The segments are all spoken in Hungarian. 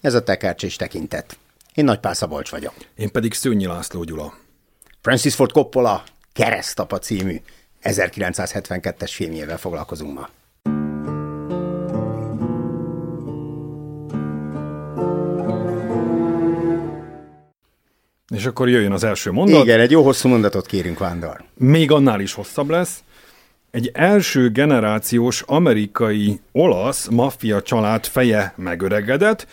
ez a Tekercs és Tekintet. Én Nagy Pál Szabolcs vagyok. Én pedig Szőnyi László Gyula. Francis Ford Coppola Keresztapa című 1972-es filmjével foglalkozunk ma. És akkor jöjjön az első mondat. Igen, egy jó hosszú mondatot kérünk, Vándor. Még annál is hosszabb lesz. Egy első generációs amerikai olasz maffia család feje megöregedett,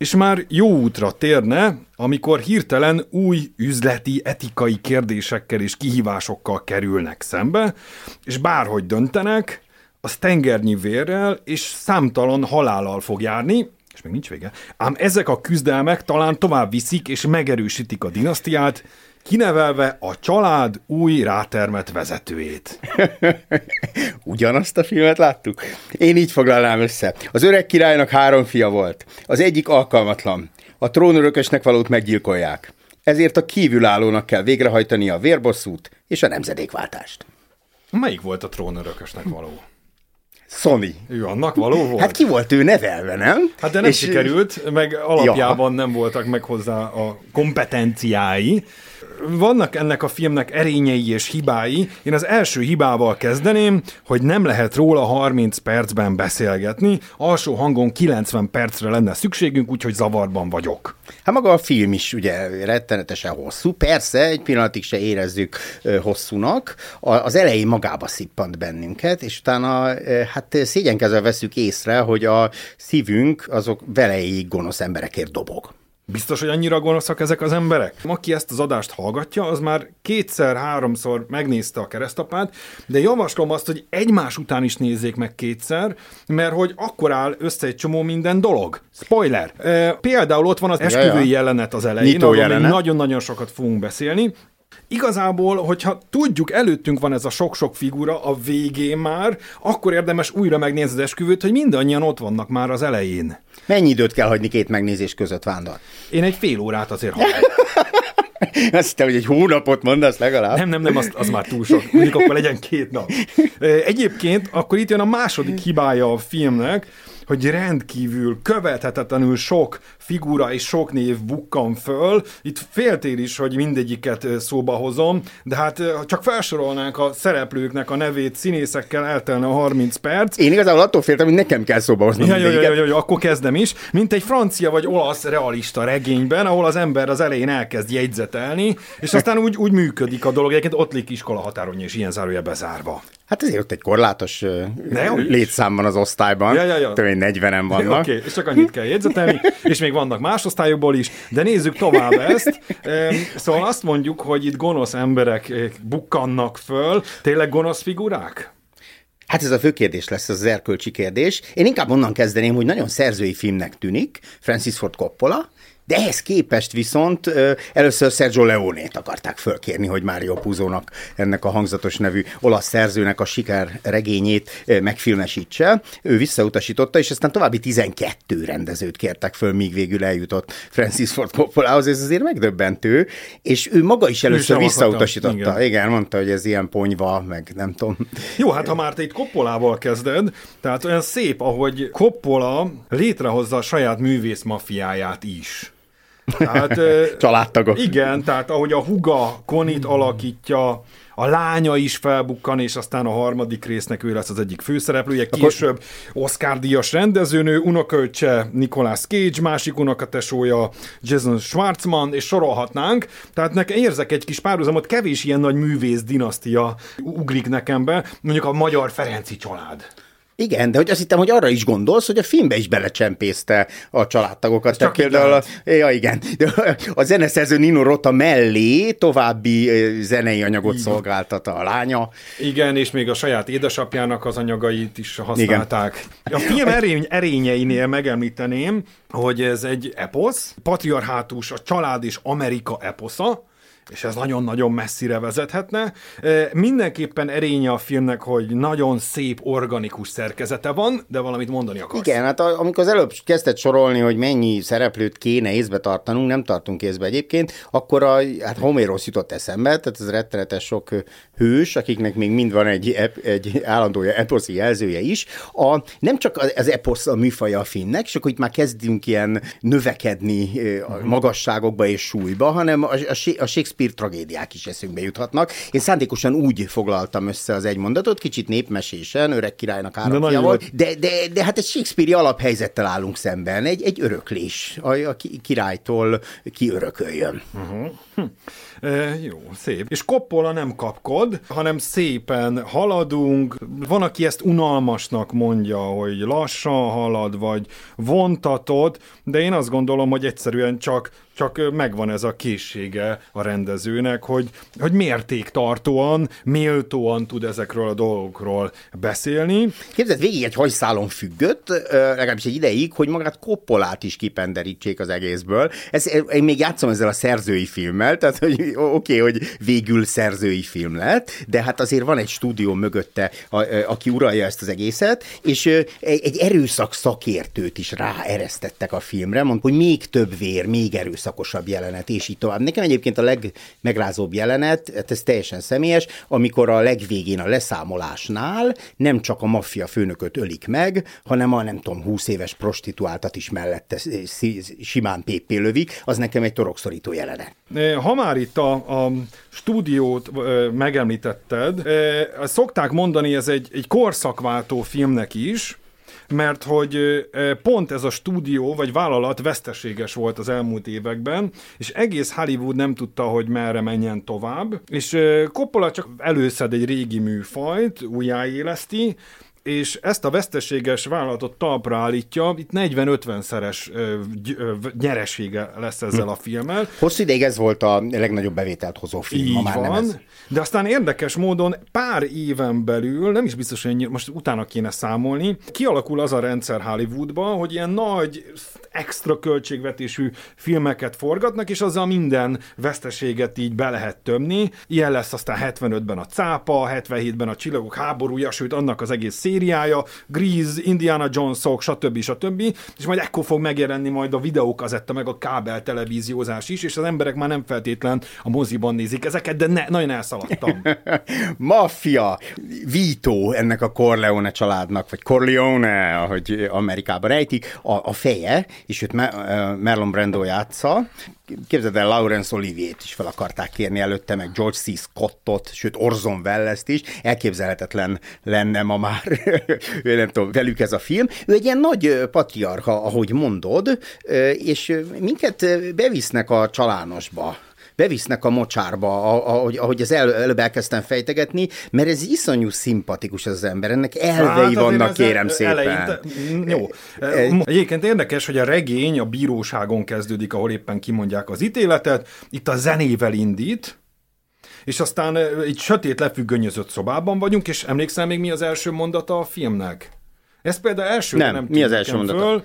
és már jó útra térne, amikor hirtelen új üzleti, etikai kérdésekkel és kihívásokkal kerülnek szembe, és bárhogy döntenek, az tengernyi vérrel és számtalan halállal fog járni, és még nincs vége, ám ezek a küzdelmek talán tovább viszik és megerősítik a dinasztiát, kinevelve a család új rátermet vezetőjét. Ugyanazt a filmet láttuk? Én így foglalnám össze. Az öreg királynak három fia volt. Az egyik alkalmatlan. A trónörökösnek valót meggyilkolják. Ezért a kívülállónak kell végrehajtani a vérbosszút és a nemzedékváltást. Melyik volt a trónörökösnek való? Sony. Ő annak való volt? Hát ki volt ő nevelve, nem? Hát de nem és... sikerült, meg alapjában ja. nem voltak meg hozzá a kompetenciái vannak ennek a filmnek erényei és hibái. Én az első hibával kezdeném, hogy nem lehet róla 30 percben beszélgetni, alsó hangon 90 percre lenne szükségünk, úgyhogy zavarban vagyok. Hát maga a film is ugye rettenetesen hosszú, persze egy pillanatig se érezzük hosszúnak, az elején magába szippant bennünket, és utána hát szégyenkezve veszük észre, hogy a szívünk azok veleig gonosz emberekért dobog. Biztos, hogy annyira gonoszak ezek az emberek? Aki ezt az adást hallgatja, az már kétszer-háromszor megnézte a keresztapát, de javaslom azt, hogy egymás után is nézzék meg kétszer, mert hogy akkor áll össze egy csomó minden dolog. Spoiler! E, például ott van az esküvői jelenet az elején, arról nagyon-nagyon sokat fogunk beszélni, Igazából, hogyha tudjuk, előttünk van ez a sok-sok figura a végén már, akkor érdemes újra megnézni az esküvőt, hogy mindannyian ott vannak már az elején. Mennyi időt kell hagyni két megnézés között, Vándor? Én egy fél órát azért hagyom. Azt te, hogy egy hónapot mondasz legalább. Nem, nem, nem, az, az már túl sok. Mondjuk akkor legyen két nap. Egyébként akkor itt jön a második hibája a filmnek, hogy rendkívül követhetetlenül sok figura és sok név bukkan föl. Itt féltél is, hogy mindegyiket szóba hozom, de hát csak felsorolnánk a szereplőknek a nevét színészekkel, eltelne a 30 perc. Én igazából attól féltem, hogy nekem kell szóba hozni. Ja, ja, ja, ja, ja, akkor kezdem is. Mint egy francia vagy olasz realista regényben, ahol az ember az elején elkezd jegyzetelni, és aztán úgy, úgy működik a dolog. Egyébként ott lék iskola határon és ilyen zárója bezárva. Hát azért ott egy korlátos ne, létszám van az osztályban. Ja, ja, ja. Több 40-en vannak. Oké, okay, és csak annyit kell jegyzetelni, és még vannak más osztályokból is, de nézzük tovább ezt. Szóval azt mondjuk, hogy itt gonosz emberek bukkannak föl. Tényleg gonosz figurák? Hát ez a fő kérdés lesz, az erkölcsi kérdés. Én inkább onnan kezdeném, hogy nagyon szerzői filmnek tűnik, Francis Ford Coppola, de ehhez képest viszont először Sergio Leone-t akarták fölkérni, hogy Mário Puzónak, ennek a hangzatos nevű olasz szerzőnek a siker regényét megfilmesítse. Ő visszautasította, és aztán további 12 rendezőt kértek föl, míg végül eljutott Francis Ford Coppolahoz. Ez azért megdöbbentő, és ő maga is először visszautasította. Igen. Igen, mondta, hogy ez ilyen ponyva, meg nem tudom. Jó, hát ha már te itt Coppolával kezded, tehát olyan szép, ahogy Coppola létrehozza a saját művész mafiáját is. Tehát, Családtagok. Igen, tehát ahogy a huga Konit alakítja, a lánya is felbukkan, és aztán a harmadik résznek ő lesz az egyik főszereplője, később Oscar-díjas rendezőnő, unokaöccse Nicolas Cage, másik unokatesója Jason Schwartzman, és sorolhatnánk. Tehát nekem érzek egy kis párhuzamot, kevés ilyen nagy művész dinasztia ugrik nekem be, mondjuk a magyar Ferenci család. Igen, de hogy azt hittem, hogy arra is gondolsz, hogy a filmbe is belecsempészte a családtagokat. Csak Tehát például a, ja, igen. De a zeneszerző Nino Rota mellé további zenei anyagot szolgáltat a lánya. Igen, és még a saját édesapjának az anyagait is használták. A film erény, erényeinél megemlíteném, hogy ez egy eposz, patriarhátus, a család és Amerika eposza, és ez nagyon-nagyon messzire vezethetne. Mindenképpen erénye a filmnek, hogy nagyon szép, organikus szerkezete van, de valamit mondani akarsz. Igen, hát amikor az előbb kezdett sorolni, hogy mennyi szereplőt kéne észbe tartanunk, nem tartunk észbe egyébként, akkor a, hát Homérosz jutott eszembe, tehát ez rettenetes sok hős, akiknek még mind van egy, egy állandó eposzi jelzője is. A, nem csak az- eposz a műfaja a filmnek, és akkor itt már kezdünk ilyen növekedni a magasságokba és súlyba, hanem a, a, a Shakespeare tragédiák is eszünkbe juthatnak. Én szándékosan úgy foglaltam össze az egy mondatot, kicsit népmesésen, öreg királynak árakjával, jó. de, de, de hát egy Shakespeare alaphelyzettel állunk szemben, egy, egy öröklés, a, a ki- királytól ki örököljön. E, jó, szép. És Coppola nem kapkod, hanem szépen haladunk. Van, aki ezt unalmasnak mondja, hogy lassan halad, vagy vontatod, de én azt gondolom, hogy egyszerűen csak csak megvan ez a készsége a rendezőnek, hogy, hogy mértéktartóan, méltóan tud ezekről a dolgokról beszélni. Képzeld, végig egy hajszálon függött, legalábbis egy ideig, hogy magát Koppolát is kipenderítsék az egészből. Ez, én még játszom ezzel a szerzői filmmel, tehát hogy oké, okay, hogy végül szerzői film lett, de hát azért van egy stúdió mögötte, a, a, aki uralja ezt az egészet, és egy, egy erőszak szakértőt is ráeresztettek a filmre, mond, hogy még több vér, még erőszakosabb jelenet, és így tovább. Nekem egyébként a legmegrázóbb jelenet, hát ez teljesen személyes, amikor a legvégén a leszámolásnál nem csak a maffia főnököt ölik meg, hanem a nem tudom, 20 éves prostituáltat is mellette simán pépé lövik, az nekem egy torokszorító jelenet. E, Ha már itt a, a stúdiót megemlítetted, ö, szokták mondani, ez egy, egy korszakváltó filmnek is, mert hogy pont ez a stúdió vagy vállalat veszteséges volt az elmúlt években, és egész Hollywood nem tudta, hogy merre menjen tovább, és Coppola csak előszed egy régi műfajt, újjáéleszti, és ezt a veszteséges vállalatot talpra állítja, itt 40-50 szeres nyeresége lesz ezzel a filmmel. Hosszú ideig ez volt a legnagyobb bevételt hozó film, Így ma már nem van, ez. de aztán érdekes módon pár éven belül, nem is biztos, hogy most utána kéne számolni, kialakul az a rendszer Hollywoodban, hogy ilyen nagy, extra költségvetésű filmeket forgatnak, és azzal minden veszteséget így be lehet tömni. Ilyen lesz aztán 75-ben a Cápa, 77-ben a Csillagok háborúja, sőt annak az egész szériája, Grease, Indiana Jonesok, stb. stb. És majd ekkor fog megjelenni majd a videókazetta, meg a kábel televíziózás is, és az emberek már nem feltétlen a moziban nézik ezeket, de ne, nagyon elszaladtam. Maffia, Vito ennek a Corleone családnak, vagy Corleone, ahogy Amerikában ejtik, a, a feje, és őt Me- Marlon Brando játsza. Képzeld el, Laurence Olivier-t is fel akarták kérni előtte, meg George C. Scottot, sőt Orson Welles-t is. Elképzelhetetlen lenne ma már, nem tudom, velük ez a film. Ő egy ilyen nagy patriarcha, ahogy mondod, és minket bevisznek a csalánosba bevisznek a mocsárba, ahogy, ahogy az el, előbb elkezdtem fejtegetni, mert ez iszonyú szimpatikus az ember, ennek elvei Hát vannak, kérem szépen. eleinte- Jó. Egyébként érdekes, hogy a regény a bíróságon kezdődik, ahol éppen kimondják az ítéletet. Itt a zenével indít, és aztán egy sötét lefüggönyözött szobában vagyunk, és emlékszel még mi az első mondata a filmnek? Ez például első Nem, nem mi az első mondata? Föl.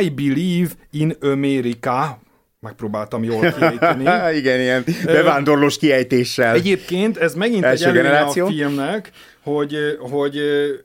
I believe in America. Megpróbáltam jól kiejteni. Igen, ilyen bevándorlós kiejtéssel. Egyébként ez megint Első egy generáció. a filmnek, hogy, hogy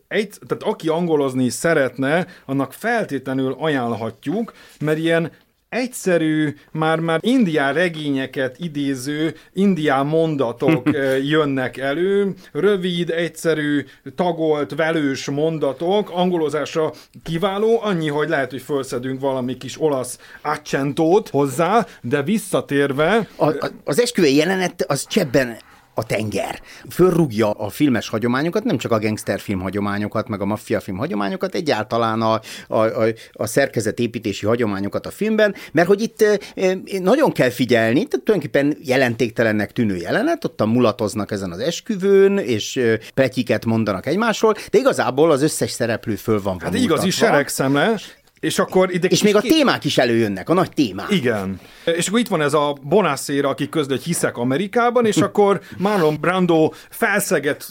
egy, tehát aki angolozni szeretne, annak feltétlenül ajánlhatjuk, mert ilyen egyszerű, már-már indián regényeket idéző indián mondatok eh, jönnek elő, rövid, egyszerű, tagolt, velős mondatok, angolozásra kiváló, annyi, hogy lehet, hogy felszedünk valami kis olasz accentót hozzá, de visszatérve, A, a, az esküvői jelenet az csebben a tenger. Fölrúgja a filmes hagyományokat, nem csak a gangsterfilm hagyományokat, meg a maffiafilm hagyományokat, egyáltalán a, a, a, a szerkezetépítési hagyományokat a filmben, mert hogy itt e, nagyon kell figyelni, tehát tulajdonképpen jelentéktelennek tűnő jelenet, ott a mulatoznak ezen az esküvőn, és pletyiket mondanak egymásról, de igazából az összes szereplő föl van Hát igazi seregszemle, és akkor ide és még a témák is előjönnek, a nagy témák. Igen. És akkor itt van ez a Bonasszéra, aki közül, hogy hiszek Amerikában, és akkor Marlon Brando felszeget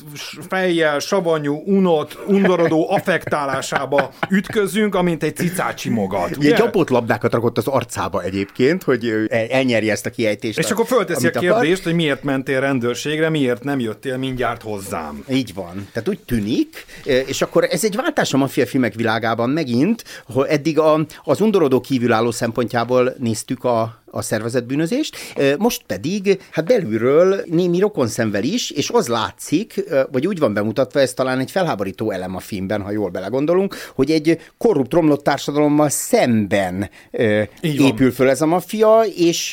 fejjel, savanyú, unott, undorodó affektálásába ütközünk, amint egy cicácsi magat. Ugye? Gyapott labdákat rakott az arcába egyébként, hogy elnyerje ezt a kiejtést. És akkor fölteszi a kérdést, akar. hogy miért mentél rendőrségre, miért nem jöttél mindjárt hozzám. Így van. Tehát úgy tűnik, és akkor ez egy váltás a maffia filmek világában megint, hogy eddig a, az undorodó kívülálló szempontjából néztük a, a szervezetbűnözést, most pedig hát belülről némi rokonszenvel is, és az látszik, vagy úgy van bemutatva, ez talán egy felháborító elem a filmben, ha jól belegondolunk, hogy egy korrupt, romlott társadalommal szemben Így épül föl ez a maffia, és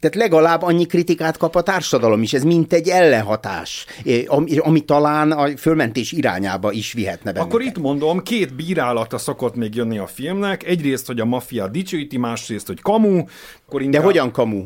tehát legalább annyi kritikát kap a társadalom is, ez mint egy ellenhatás, ami, ami talán a fölmentés irányába is vihetne bennünket. Akkor itt mondom, két bírálata szokott még jönni a filmnek, egyrészt, hogy a maffia dicsőíti, másrészt, hogy kamu, akkor inkább... De hogyan kamu?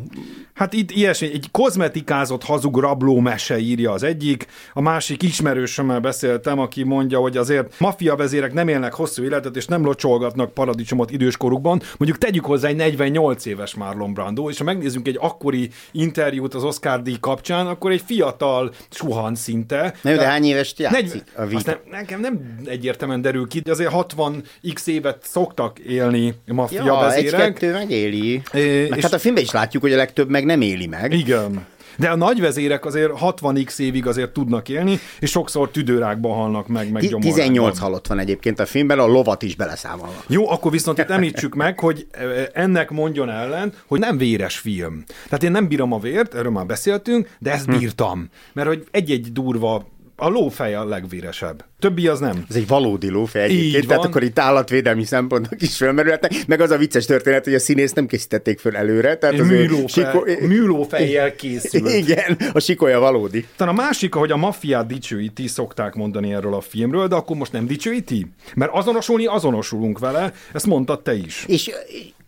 Hát itt ilyesmi, egy kozmetikázott hazug rabló mese írja az egyik, a másik ismerősömmel beszéltem, aki mondja, hogy azért maffia vezérek nem élnek hosszú életet, és nem locsolgatnak paradicsomot időskorukban. Mondjuk tegyük hozzá egy 48 éves Marlon Brando, és ha megnézzünk egy akkori interjút az Oscar díj kapcsán, akkor egy fiatal suhan szinte. Nem, de hány éves játszik a nem, nekem nem egyértelműen derül ki, de azért 60 x évet szoktak élni maffia ja, vezérek. egy-kettő megéli. É, meg és... hát a filmben is látjuk, hogy a legtöbb meg nem éli meg. Igen. De a nagyvezérek azért 60x évig azért tudnak élni, és sokszor tüdőrákban halnak meg, meg 18 halott van egyébként a filmben, a lovat is beleszámolva. Jó, akkor viszont itt említsük meg, hogy ennek mondjon ellen, hogy nem véres film. Tehát én nem bírom a vért, erről már beszéltünk, de ezt hm. bírtam. Mert hogy egy-egy durva a lófej a legvéresebb. Többi az nem. Ez egy valódi lófej egyébként, tehát akkor itt állatvédelmi szempontok is felmerülhetnek, meg az a vicces történet, hogy a színészt nem készítették föl előre. Tehát az műlófej, sikó... műlófejjel készült. Igen, a sikolya valódi. Tehát a másik, hogy a maffiát dicsőíti, szokták mondani erről a filmről, de akkor most nem dicsőíti? Mert azonosulni azonosulunk vele, ezt mondtad te is. És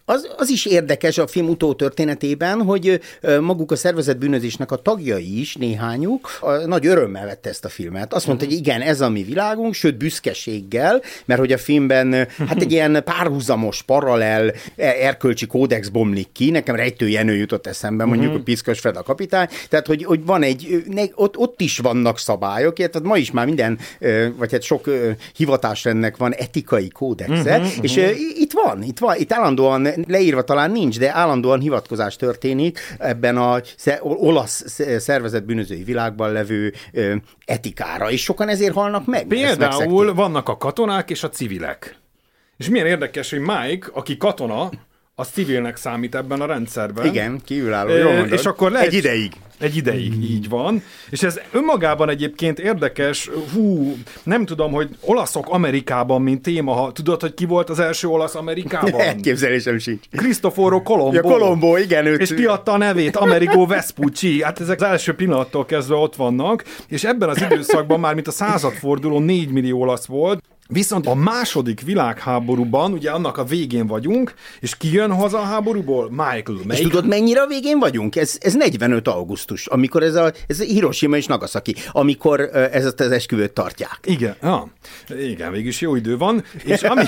az, az is érdekes a film utótörténetében, hogy maguk a szervezet bűnözésnek a tagjai is, néhányuk, nagy örömmel vette ezt a filmet. Azt mondta, hogy igen, ez a mi világunk, sőt büszkeséggel, mert hogy a filmben hát egy ilyen párhuzamos, paralel e, erkölcsi kódex bomlik ki. Nekem Rejtő Jenő jutott eszembe, mondjuk a Piszkos Fred a kapitány. Tehát, hogy, hogy van egy, ott, ott is vannak szabályok, tehát ma is már minden, vagy hát sok hivatásrendnek van etikai kódexe, uh-huh, és uh-huh. itt van, itt van, itt állandóan leírva talán nincs, de állandóan hivatkozás történik ebben a olasz szervezet bűnözői világban levő etikára, és sokan ezért halnak meg. Például vannak a katonák és a civilek. És milyen érdekes, hogy Mike, aki katona, az civilnek számít ebben a rendszerben. Igen, kívülálló, jól És akkor lehet, egy ideig. Egy ideig, mm. így van. És ez önmagában egyébként érdekes, hú, nem tudom, hogy olaszok Amerikában, mint téma, ha tudod, hogy ki volt az első olasz Amerikában? Elképzelésem sincs. Cristoforo Colombo. Ja, Colombo, igen. Őt... És kiadta a nevét, Amerigo Vespucci. Hát ezek az első pillanattól kezdve ott vannak, és ebben az időszakban már, mint a századforduló 4 millió olasz volt, Viszont a második világháborúban, ugye annak a végén vagyunk, és ki jön haza a háborúból? Michael. Melyik? És tudod, mennyire a végén vagyunk? Ez, ez 45 augusztus, amikor ez a, ez a Hiroshima és Nagasaki, amikor ez az esküvőt tartják. Igen, ja. igen, végülis jó idő van. És ami,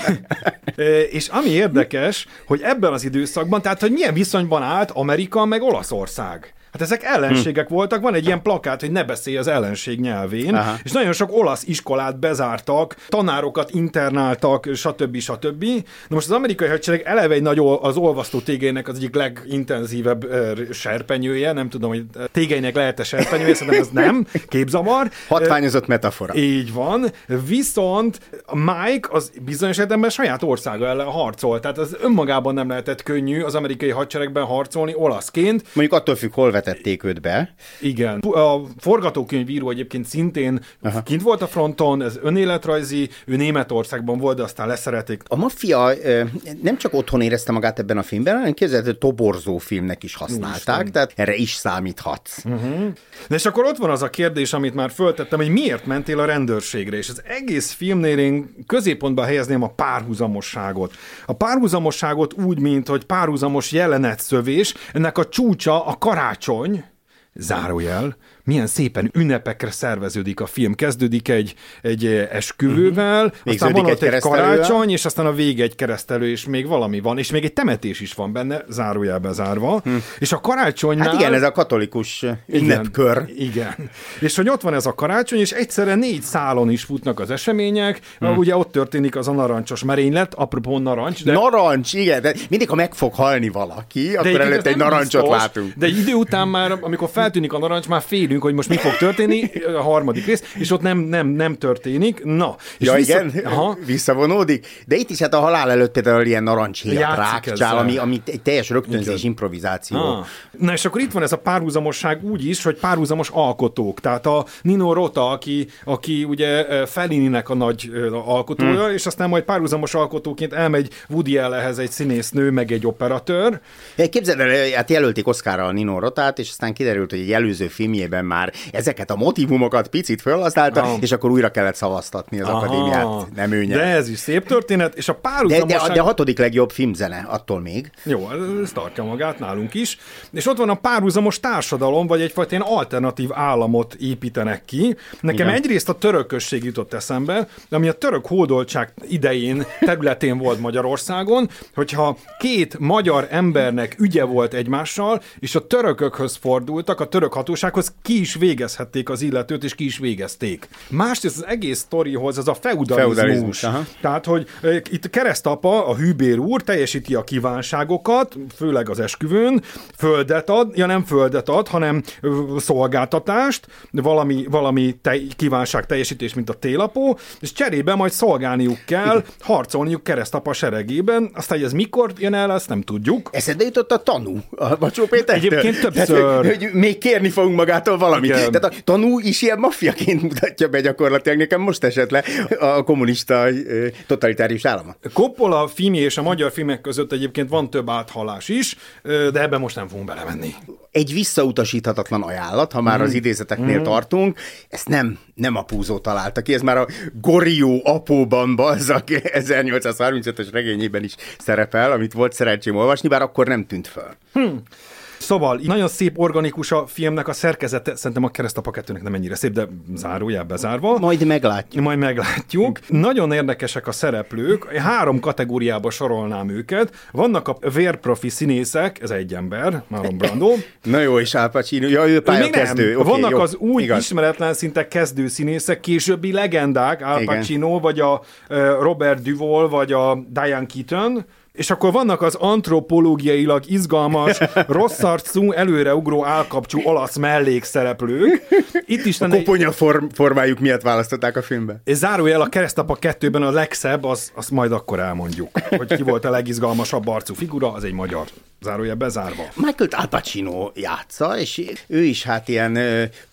és ami érdekes, hogy ebben az időszakban, tehát hogy milyen viszonyban állt Amerika meg Olaszország. Hát ezek ellenségek hm. voltak, van egy ilyen plakát, hogy ne beszélj az ellenség nyelvén, Aha. és nagyon sok olasz iskolát bezártak, tanárokat internáltak, stb. stb. Na most az amerikai hadsereg eleve egy nagy az olvasztó tégeinek az egyik legintenzívebb serpenyője, nem tudom, hogy tégeinek lehet-e serpenyője, szerintem ez nem, képzavar. Hatványozott metafora. Így van, viszont Mike az bizonyos értelemben saját országa ellen harcol, tehát az önmagában nem lehetett könnyű az amerikai hadseregben harcolni olaszként. Mondjuk attól függ, hol vett vetették őt be. Igen. A forgatókönyvíró egyébként szintén Aha. kint volt a fronton, ez önéletrajzi, ő Németországban volt, de aztán leszerelték. A maffia nem csak otthon érezte magát ebben a filmben, hanem képzelhető toborzó filmnek is használták, Isten. tehát erre is számíthatsz. Uh-huh. De és akkor ott van az a kérdés, amit már föltettem, hogy miért mentél a rendőrségre, és az egész filmnél én középpontba helyezném a párhuzamosságot. A párhuzamosságot úgy, mint hogy párhuzamos jelenetszövés, ennek a csúcsa a karácsony, zárójel, milyen szépen ünnepekre szerveződik a film. Kezdődik egy, egy esküvővel, uh-huh. aztán van ott egy, egy karácsony, és aztán a vége egy keresztelő, és még valami van, és még egy temetés is van benne, zárójelbe zárva. Hmm. És a karácsonynál... Hát igen, ez a katolikus ünnepkör. Igen, igen. És hogy ott van ez a karácsony, és egyszerre négy szálon is futnak az események, hmm. ugye ott történik az a narancsos merénylet, apropó narancs. De... Narancs, igen, de mindig, ha meg fog halni valaki, de akkor előtt egy narancsot biztos, látunk. De idő után már, amikor feltűnik a narancs, már félünk félünk, hogy most mi fog történni, a harmadik rész, és ott nem, nem, nem történik. Na. És ja, vissza... igen, Aha. visszavonódik. De itt is hát a halál előtt például ilyen narancshéjat rákcsál, ami, ami egy teljes rögtönzés, improvizáció. Ah. Na és akkor itt van ez a párhuzamosság úgy is, hogy párhuzamos alkotók. Tehát a Nino Rota, aki, aki ugye Fellininek a nagy alkotója, hmm. és aztán majd párhuzamos alkotóként elmegy Woody Allenhez egy színésznő, meg egy operatőr. Képzeld el, hát jelölték Oszkára a Nino Rotát, és aztán kiderült, hogy egy előző filmjében már ezeket a motivumokat picit felhasználta, ah. és akkor újra kellett szavaztatni az Aha. akadémiát. Nem ő De ez is szép történet, és a párhuzamosság... De, de, de a hatodik legjobb filmzene, attól még. Jó, ez tartja magát nálunk is. És ott van a párhuzamos társadalom, vagy egyfajta ilyen alternatív államot építenek ki. Nekem Igen. egyrészt a törökösség jutott eszembe, ami a török hódoltság idején területén volt Magyarországon, hogyha két magyar embernek ügye volt egymással, és a törökökhöz fordultak, a török hatósághoz ki is végezhették az illetőt, és ki is végezték. Másrészt az egész sztorihoz az a feudalizmus. feudalizmus Tehát, hogy itt keresztapa, a hűbér úr teljesíti a kívánságokat, főleg az esküvőn, földet ad, ja nem földet ad, hanem szolgáltatást, valami, valami te, kívánság teljesítés, mint a télapó, és cserébe majd szolgálniuk kell, harcolniuk keresztapa seregében, aztán, hogy ez mikor jön el, azt nem tudjuk. Eszedbe jutott a tanú, a Bacsó Péter. Egyébként többször. Tehát, hogy, hogy még kérni fogunk magától valamit. Igen. Tehát a tanú is ilyen maffiaként mutatja be gyakorlatilag. Nekem most esett le a kommunista totalitárius állama. Coppola filmje és a magyar filmek között egyébként van több áthalás is, de ebben most nem fogunk belemenni. Egy visszautasíthatatlan ajánlat, ha már mm. az idézeteknél mm. tartunk, ezt nem, nem a Púzó találta ki, ez már a Gorió apóban balzak 1835-ös regényében is szerepel, amit volt szerencsém olvasni, bár akkor nem tűnt föl. Hm. Szóval nagyon szép organikus a filmnek a szerkezete, szerintem a keresztapa kettőnek nem ennyire szép, de zárójel bezárva. Majd meglátjuk. Majd meglátjuk. nagyon érdekesek a szereplők, három kategóriába sorolnám őket. Vannak a vérprofi színészek, ez egy ember, Marlon Brando. Na jó, és Al Pacino, ja, ő pályakezdő. Okay, Vannak jó, az új igaz. ismeretlen szinte kezdő színészek, későbbi legendák, Al Pacino, Igen. vagy a Robert Duvall, vagy a Diane Keaton, és akkor vannak az antropológiailag izgalmas, rossz arcú, előreugró állkapcsú olasz mellékszereplők. Itt is a koponya form, formájuk miatt választották a filmbe. És zárójel a keresztapa kettőben a legszebb, az, azt majd akkor elmondjuk, hogy ki volt a legizgalmasabb arcú figura, az egy magyar zárója bezárva. Michael Al Pacino játsza, és ő is hát ilyen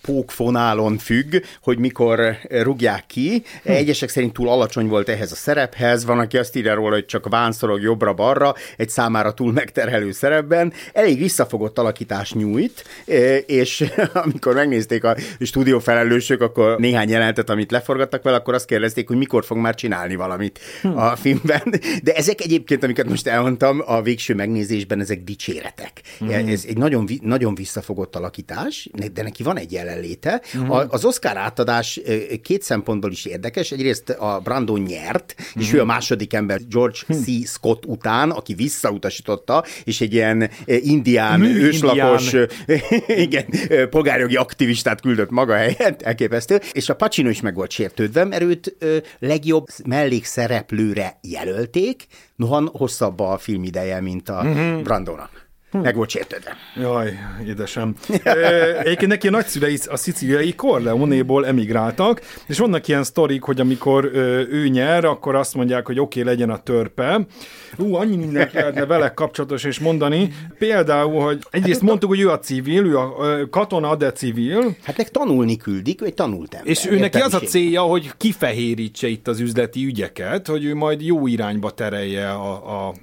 pókfonálon függ, hogy mikor rugják ki. Hm. Egyesek szerint túl alacsony volt ehhez a szerephez, van, aki azt írja róla, hogy csak vánszorog jobbra-balra, egy számára túl megterhelő szerepben. Elég visszafogott alakítás nyújt, és amikor megnézték a stúdió felelősök, akkor néhány jelentet, amit leforgattak vele, akkor azt kérdezték, hogy mikor fog már csinálni valamit hm. a filmben. De ezek egyébként, amiket most elmondtam, a végső megnézésben ezek dicséretek. Mm. Ez egy nagyon, nagyon visszafogott alakítás, de neki van egy jelenléte. Mm. Az Oscar átadás két szempontból is érdekes. Egyrészt a Brandon nyert, és ő a második ember George mm. C. Scott után, aki visszautasította, és egy ilyen indián, Mű őslakos, igen, polgárjogi aktivistát küldött maga helyett, elképesztő, és a Pacino is meg volt sértődve, mert őt legjobb mellékszereplőre jelölték, noha hosszabb a film ideje, mint a mm-hmm. Brandónak. Meg volt sértődve. Jaj, édesem. Egyébként neki a nagyszülei a szicíliai Corleonéból emigráltak, és vannak ilyen sztorik, hogy amikor ő nyer, akkor azt mondják, hogy oké, okay, legyen a törpe. Ú, annyi mindent lehetne vele kapcsolatos és mondani. Például, hogy egyrészt mondtuk, hogy ő a civil, ő a katona, de civil, Hát meg tanulni küldik, ő egy tanult ember. és ő neki az a célja, hogy kifehérítse itt az üzleti ügyeket, hogy ő majd jó irányba terelje a, a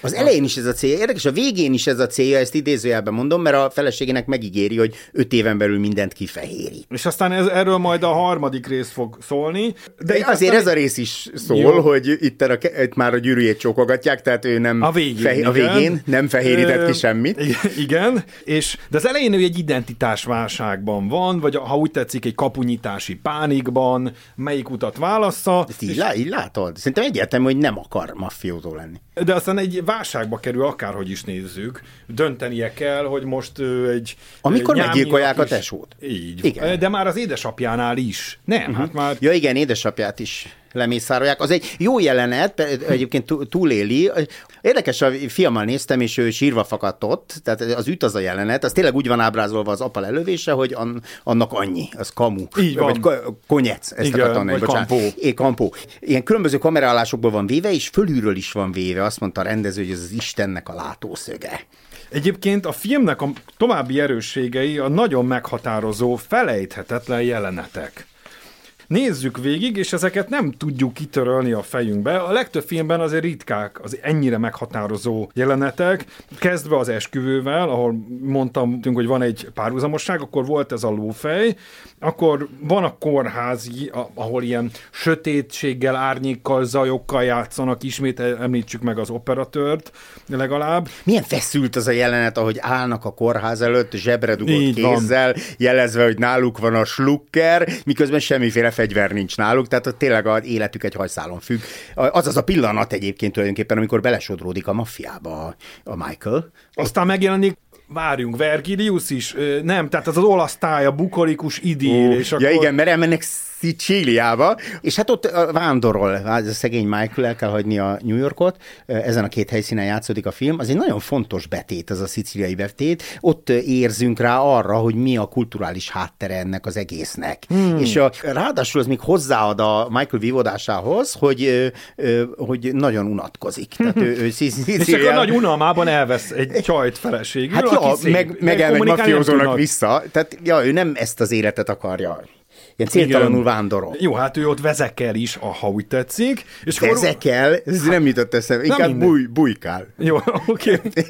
Az elején is ez a célja, érdekes, a végén is ez a célja, ezt idézőjelben mondom, mert a feleségének megígéri, hogy öt éven belül mindent kifehérít. és aztán ez, erről majd a harmadik rész fog szólni. De itt azért aztán- ez a rész is szól, Jó. hogy itt, a, itt már a gyűrűjét csókogatják, tehát ő nem A végén, a igen. végén nem fehérített Ö, ki semmit. Igen, és, de az elején ő egy identitásválságban van, vagy ha úgy tetszik, egy kapunyítási pánikban, melyik utat válassza, Ezt így, lá, így látod? Szerintem egyértelmű, hogy nem akar maffiózó lenni. de aztán egy válságba kerül, akárhogy is nézzük. Döntenie kell, hogy most egy... Amikor meggyilkolják a tesót. Így. Igen. De már az édesapjánál is. Nem, uh-huh. hát már... Ja igen, édesapját is lemészárolják. Az egy jó jelenet, egyébként tú- túléli. Érdekes, a fiammal néztem, és ő sírva fakadt ott, tehát az üt az a jelenet, az tényleg úgy van ábrázolva az apa lelövése, hogy an, annak annyi, az kamu. Így van. Vagy ko- konyec, ezt Igen, akartam mondani, bocsánat. kampó. É, kampó. Ilyen különböző kamerálásokból van véve, és fölülről is van véve. Azt mondta a rendező, hogy ez az Istennek a látószöge. Egyébként a filmnek a további erősségei a nagyon meghatározó, felejthetetlen jelenetek. Nézzük végig, és ezeket nem tudjuk kitörölni a fejünkbe. A legtöbb filmben azért ritkák az ennyire meghatározó jelenetek, kezdve az esküvővel, ahol mondtam, hogy van egy párhuzamosság, akkor volt ez a lófej, akkor van a kórházi, ahol ilyen sötétséggel, árnyékkal, zajokkal játszanak, ismét említsük meg az operatőrt legalább. Milyen feszült az a jelenet, ahogy állnak a kórház előtt, zsebre dugott Így van. kézzel, jelezve, hogy náluk van a slukker, miközben semmiféle fegyver nincs náluk, tehát tényleg az életük egy hajszálon függ. Az az a pillanat egyébként tulajdonképpen, amikor belesodródik a maffiába a, Michael. Aztán megjelenik Várjunk, Vergilius is? Nem, tehát az az olasz táj, a bukolikus idél, és ja akkor... igen, mert elmennek Szicíliába, és hát ott vándorol, ez a szegény Michael el kell hagyni a New Yorkot, ezen a két helyszínen játszódik a film, az egy nagyon fontos betét, ez a szicíliai betét, ott érzünk rá arra, hogy mi a kulturális háttere ennek az egésznek. Hmm. És a, ráadásul az még hozzáad a Michael vívódásához, hogy, hogy nagyon unatkozik. Tehát ő, ő Szic- És akkor nagy unalmában elvesz egy csajt feleségül, Hát ja, szép, meg, meg elmegy mafiózónak vissza. Tehát ja, ő nem ezt az életet akarja. Ilyen céltalanul vándorol. Jó, hát ő ott vezekel is, a- ha úgy tetszik. És akkor- Vezekel, ez nem jutott eszembe, inkább búj, bujkál. Jó, oké. Okay.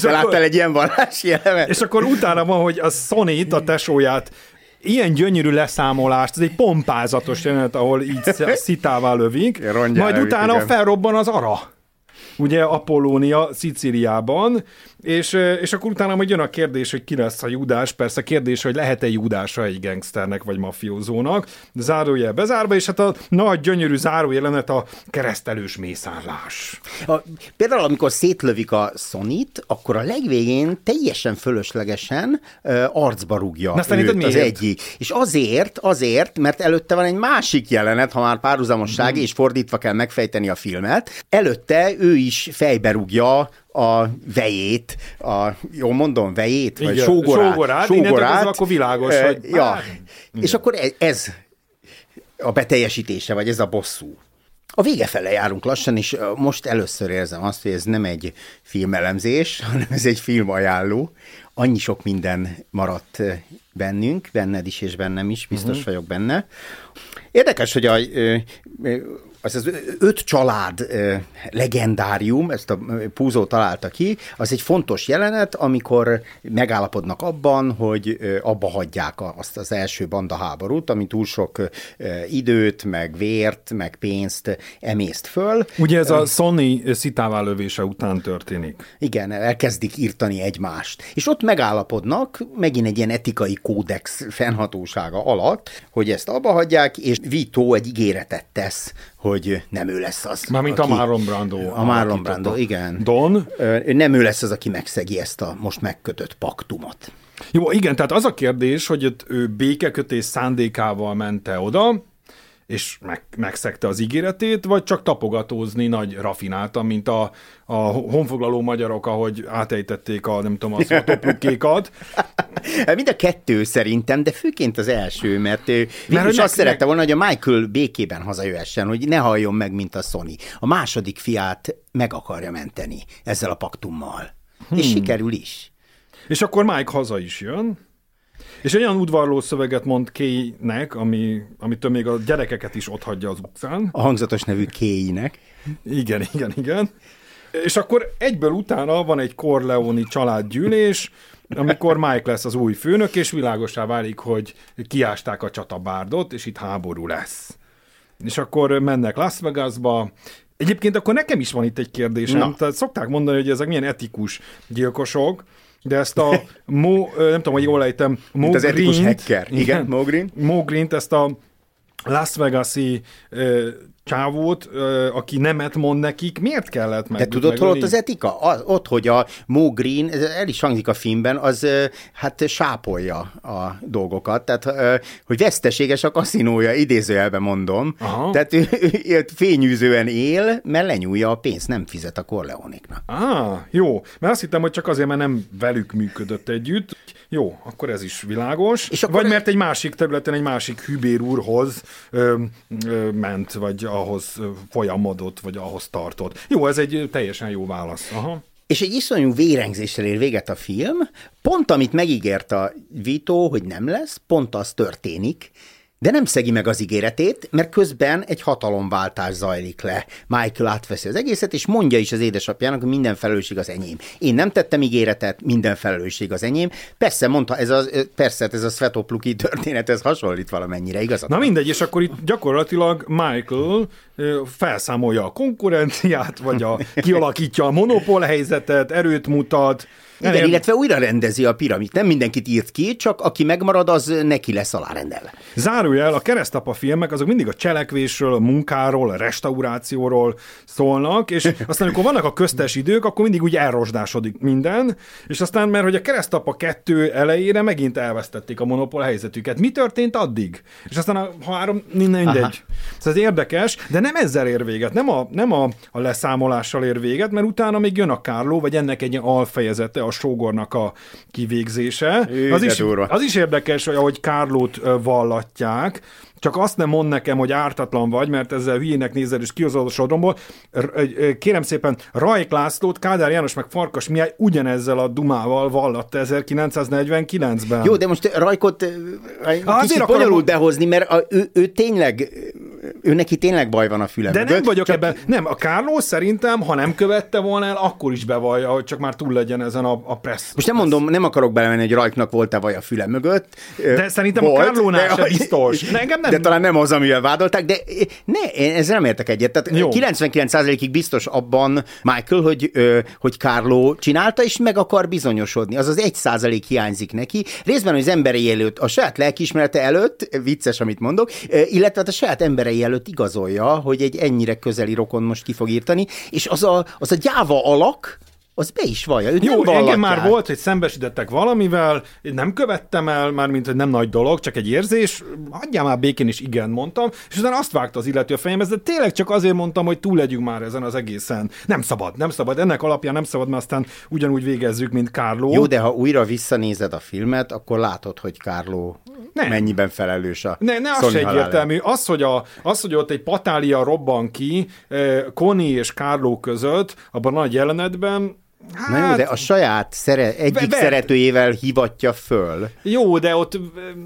Te láttál egy ilyen vallási elemet? És akkor utána van, hogy a sony a tesóját, ilyen gyönyörű leszámolást, ez egy pompázatos jelenet, ahol így sz- szitává lövik, Rongyá majd lövik, utána igen. felrobban az ara. Ugye Apollónia Szicíliában, és, és akkor utána majd jön a kérdés, hogy ki lesz a Judás, persze kérdés, hogy lehet-e Judása egy gangsternek vagy mafiózónak, zárójel bezárva, és hát a nagy gyönyörű zárójelenet a keresztelős mészárlás. A, például, amikor szétlövik a Sonit, akkor a legvégén teljesen fölöslegesen uh, arcba rúgja Na, őt az miért? egyik. És azért, azért, mert előtte van egy másik jelenet, ha már párhuzamosság, Mhm. és fordítva kell megfejteni a filmet. Előtte ő is fejbe rúgja a vejét, a, jól mondom, vejét, vagy Igen, sógorát. sógorát, kezdve akkor világos, Ö, hogy- Ja. És akkor ez, ez a beteljesítése, vagy ez a bosszú. A vége fele járunk lassan, és most először érzem azt, hogy ez nem egy filmelemzés, hanem ez egy filmajánló. Annyi sok minden maradt bennünk, benned is és bennem is, biztos uh-huh. vagyok benne. Érdekes, hogy a, az az öt család legendárium, ezt a Púzó találta ki, az egy fontos jelenet, amikor megállapodnak abban, hogy abba hagyják azt az első banda háborút, ami túl sok időt, meg vért, meg pénzt emészt föl. Ugye ez a Sony szitává lövése után történik. Igen, elkezdik írtani egymást. És ott megállapodnak, megint egy ilyen etikai kódex fennhatósága alatt, hogy ezt abba hagyják, és Vito egy ígéretet tesz, hogy nem ő lesz az. Mármint a Marlon Brando. A Marlon. Brando, igen. Don? Nem ő lesz az, aki megszegi ezt a most megkötött paktumot. Jó, igen, tehát az a kérdés, hogy ő békekötés szándékával mente oda, és meg, megszegte az ígéretét, vagy csak tapogatózni nagy rafináltan, mint a, a honfoglaló magyarok, ahogy átejtették a, nem tudom, a szatoplukékat. Hát mind a kettő szerintem, de főként az első, mert ő mert azt meg... szerette volna, hogy a Michael békében hazajöhessen, hogy ne halljon meg, mint a Sony. A második fiát meg akarja menteni ezzel a paktummal. Hmm. És sikerül is. És akkor Mike haza is jön, és olyan udvarló szöveget mond Kay-nek, ami, amitől még a gyerekeket is ott hagyja az utcán. A hangzatos nevű Kay-nek. Igen, igen, igen. És akkor egyből utána van egy Corleone családgyűlés, amikor Mike lesz az új főnök, és világosá válik, hogy kiásták a csatabárdot, és itt háború lesz. És akkor mennek Las Vegasba, Egyébként akkor nekem is van itt egy kérdésem. Na. Tehát szokták mondani, hogy ezek milyen etikus gyilkosok, de ezt a Mo, nem tudom, hogy jól ejtem, Mo Mint az etikus hacker. Igen, igen Mo Green. Mo Green, ezt a Las Vegas-i csávót, aki nemet mond nekik, miért kellett meg? De tudod, hol ott az etika? Az, ott, hogy a Mo Green, el is hangzik a filmben, az hát sápolja a dolgokat, tehát hogy veszteséges a kaszinója, idézőjelben mondom. Aha. Tehát ő, ő fényűzően él, mert lenyúlja a pénzt, nem fizet a Corleoniknak. Ah, jó. Mert azt hittem, hogy csak azért, mert nem velük működött együtt. Jó, akkor ez is világos. És akkor vagy mert egy másik területen egy másik hübér úrhoz ö, ö, ment, vagy ahhoz folyamodott, vagy ahhoz tartott. Jó, ez egy teljesen jó válasz. Aha. És egy iszonyú vérengzéssel ér véget a film, pont amit megígért a Vito, hogy nem lesz, pont az történik, de nem szegi meg az ígéretét, mert közben egy hatalomváltás zajlik le. Michael átveszi az egészet, és mondja is az édesapjának, hogy minden felelősség az enyém. Én nem tettem ígéretet, minden felelősség az enyém. Persze, mondta, ez a, persze, ez a Svetopluki történet, ez hasonlít valamennyire, igaz? Na mindegy, és akkor itt gyakorlatilag Michael felszámolja a konkurenciát, vagy a, kialakítja a monopól helyzetet, erőt mutat, igen, nem, illetve újra rendezi a piramit. Nem mindenkit írt ki, csak aki megmarad, az neki lesz alárendelve. Zárójel, a keresztapa filmek azok mindig a cselekvésről, a munkáról, a restaurációról szólnak, és aztán amikor vannak a köztes idők, akkor mindig úgy elrosdásodik minden, és aztán, mert hogy a keresztapa kettő elejére megint elvesztették a monopól helyzetüket. Mi történt addig? És aztán a három, mindegy. Aha. Ez érdekes, de nem ezzel ér véget, nem a, nem a, a leszámolással ér véget, mert utána még jön a Kárló, vagy ennek egy alfejezete, a sógornak a kivégzése. Ő, az, is, az is érdekes, hogy ahogy Kárlót vallatják, csak azt nem mond nekem, hogy ártatlan vagy, mert ezzel hülyének nézel és kihozod a sodromból. Kérem szépen, Rajk Lászlót, Kádár János meg Farkas Mihály ugyanezzel a dumával vallatta 1949-ben. Jó, de most Rajkot kicsit bonyolult behozni, mert a, ő, ő tényleg ő neki tényleg baj van a fülem. De nem vagyok csak... ebben, nem, a Carlos szerintem, ha nem követte volna el, akkor is bevallja, hogy csak már túl legyen ezen a, a pressz. Most nem mondom, nem akarok belemenni, hogy Rajknak volt-e vaj a füle mögött. De szerintem volt, a Carlónál sem biztos. Ne, engem nem... De talán nem az, amivel vádolták, de ne, én ezzel nem értek egyet. Tehát Jó. 99%-ig biztos abban Michael, hogy, hogy Carlo csinálta, és meg akar bizonyosodni. Az az egy százalék hiányzik neki. Részben az emberi előtt, a saját lelkiismerete előtt, vicces, amit mondok, illetve hát a saját emberei előtt igazolja, hogy egy ennyire közeli rokon most ki fog írtani, és az a, az a gyáva alak, az be is vallja. Őt Jó, nem engem már volt, hogy szembesítettek valamivel, nem követtem el, már mint hogy nem nagy dolog, csak egy érzés, adjál már békén is igen mondtam, és utána azt vágta az illető a fejemhez, de tényleg csak azért mondtam, hogy túl legyünk már ezen az egészen. Nem szabad, nem szabad, ennek alapján nem szabad, mert aztán ugyanúgy végezzük, mint Kárló. Jó, de ha újra visszanézed a filmet, akkor látod, hogy Kárló nem. mennyiben felelős a Ne, ne az egyértelmű. Az hogy, a, az, hogy ott egy patália robban ki eh, Connie és Kárló között, abban a nagy jelenetben, Hát, Na jó, hát- de a saját szere, egyik be, szeretőjével hivatja föl. Jó, de ott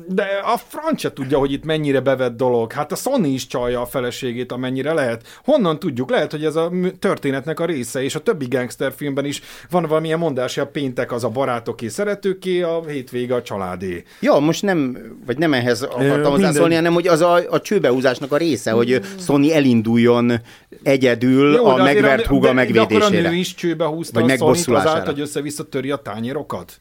de a franc se tudja, hogy itt mennyire bevett dolog. Hát a Sony is csalja a feleségét, amennyire lehet. Honnan tudjuk? Lehet, hogy ez a történetnek a része, és a többi gangsterfilmben is van valamilyen mondás, hogy a péntek az a barátoké, szeretőké, a hétvége a családé. Jó, most nem, vagy nem ehhez akartam hozzászólni, hanem hogy az a, a csőbehúzásnak a része, hogy Sony elinduljon egyedül Jó, a megvert húga megvédésére. De, akkor a nő is csőbe húzta vagy bosszulására. Azáltal, hogy össze-vissza töri a tányérokat?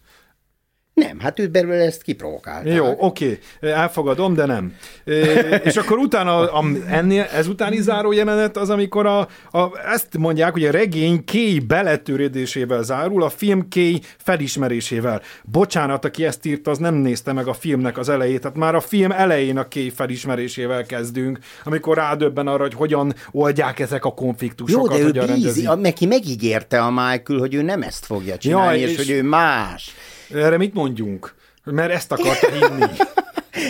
Nem, hát őt belőle ezt kiprovokálták. Jó, oké, elfogadom, de nem. és akkor utána, a, ennél, ezutáni záró jelenet az, amikor a, a, ezt mondják, hogy a regény Kay beletörődésével zárul, a film Kay felismerésével. Bocsánat, aki ezt írt, az nem nézte meg a filmnek az elejét, tehát már a film elején a Kay felismerésével kezdünk, amikor rádöbben arra, hogy hogyan oldják ezek a konfliktusokat. Jó, de ő bízi, a, neki megígérte a Michael, hogy ő nem ezt fogja csinálni, ja, és, és hogy ő más. Erre mit mondjunk? Mert ezt akarta hinni.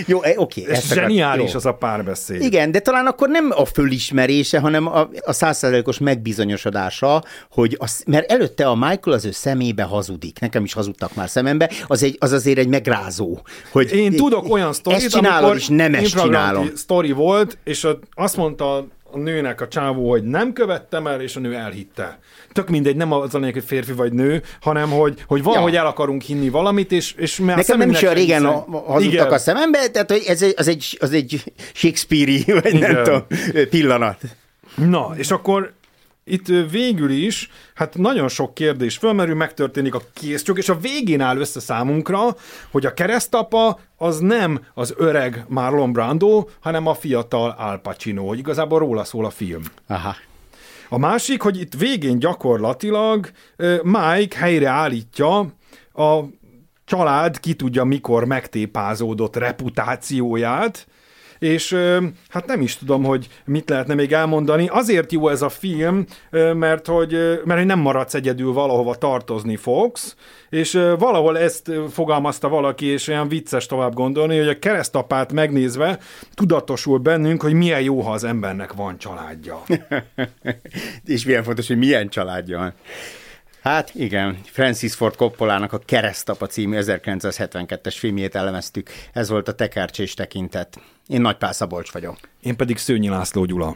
Jó, e, oké. Ez zseniális jó. az a párbeszéd. Igen, de talán akkor nem a fölismerése, hanem a, százszerzelékos megbizonyosodása, hogy az, mert előtte a Michael az ő szemébe hazudik. Nekem is hazudtak már szemembe. Az, egy, az azért egy megrázó. Hogy Én tudok olyan sztorit, ezt csinálod, és nem ezt csinálom. sztori volt, és azt mondta a nőnek a csávó, hogy nem követtem el, és a nő elhitte. Tök mindegy, nem az a lényeg, hogy férfi vagy nő, hanem hogy, hogy valahogy ja. el akarunk hinni valamit, és, és mert Nekem nem is olyan régen hazudtak Igen. a szemembe, tehát hogy ez egy, az, egy, az egy Shakespeare-i, vagy Igen. nem tudom, pillanat. Na, és akkor itt végül is, hát nagyon sok kérdés fölmerül, megtörténik a készcsök, és a végén áll össze számunkra, hogy a keresztapa az nem az öreg Marlon Brando, hanem a fiatal Al Pacino, hogy igazából róla szól a film. Aha. A másik, hogy itt végén gyakorlatilag Mike helyre állítja a család ki tudja mikor megtépázódott reputációját, és hát nem is tudom, hogy mit lehetne még elmondani. Azért jó ez a film, mert hogy, mert hogy nem maradsz egyedül valahova tartozni fogsz, és valahol ezt fogalmazta valaki, és olyan vicces tovább gondolni, hogy a keresztapát megnézve tudatosul bennünk, hogy milyen jó, ha az embernek van családja. és milyen fontos, hogy milyen családja. Hát igen, Francis Ford Coppolának a Keresztapa című 1972-es filmjét elemeztük. Ez volt a tekercsés tekintet. Én Nagy Pál Szabolcs vagyok. Én pedig Szőnyi László Gyula.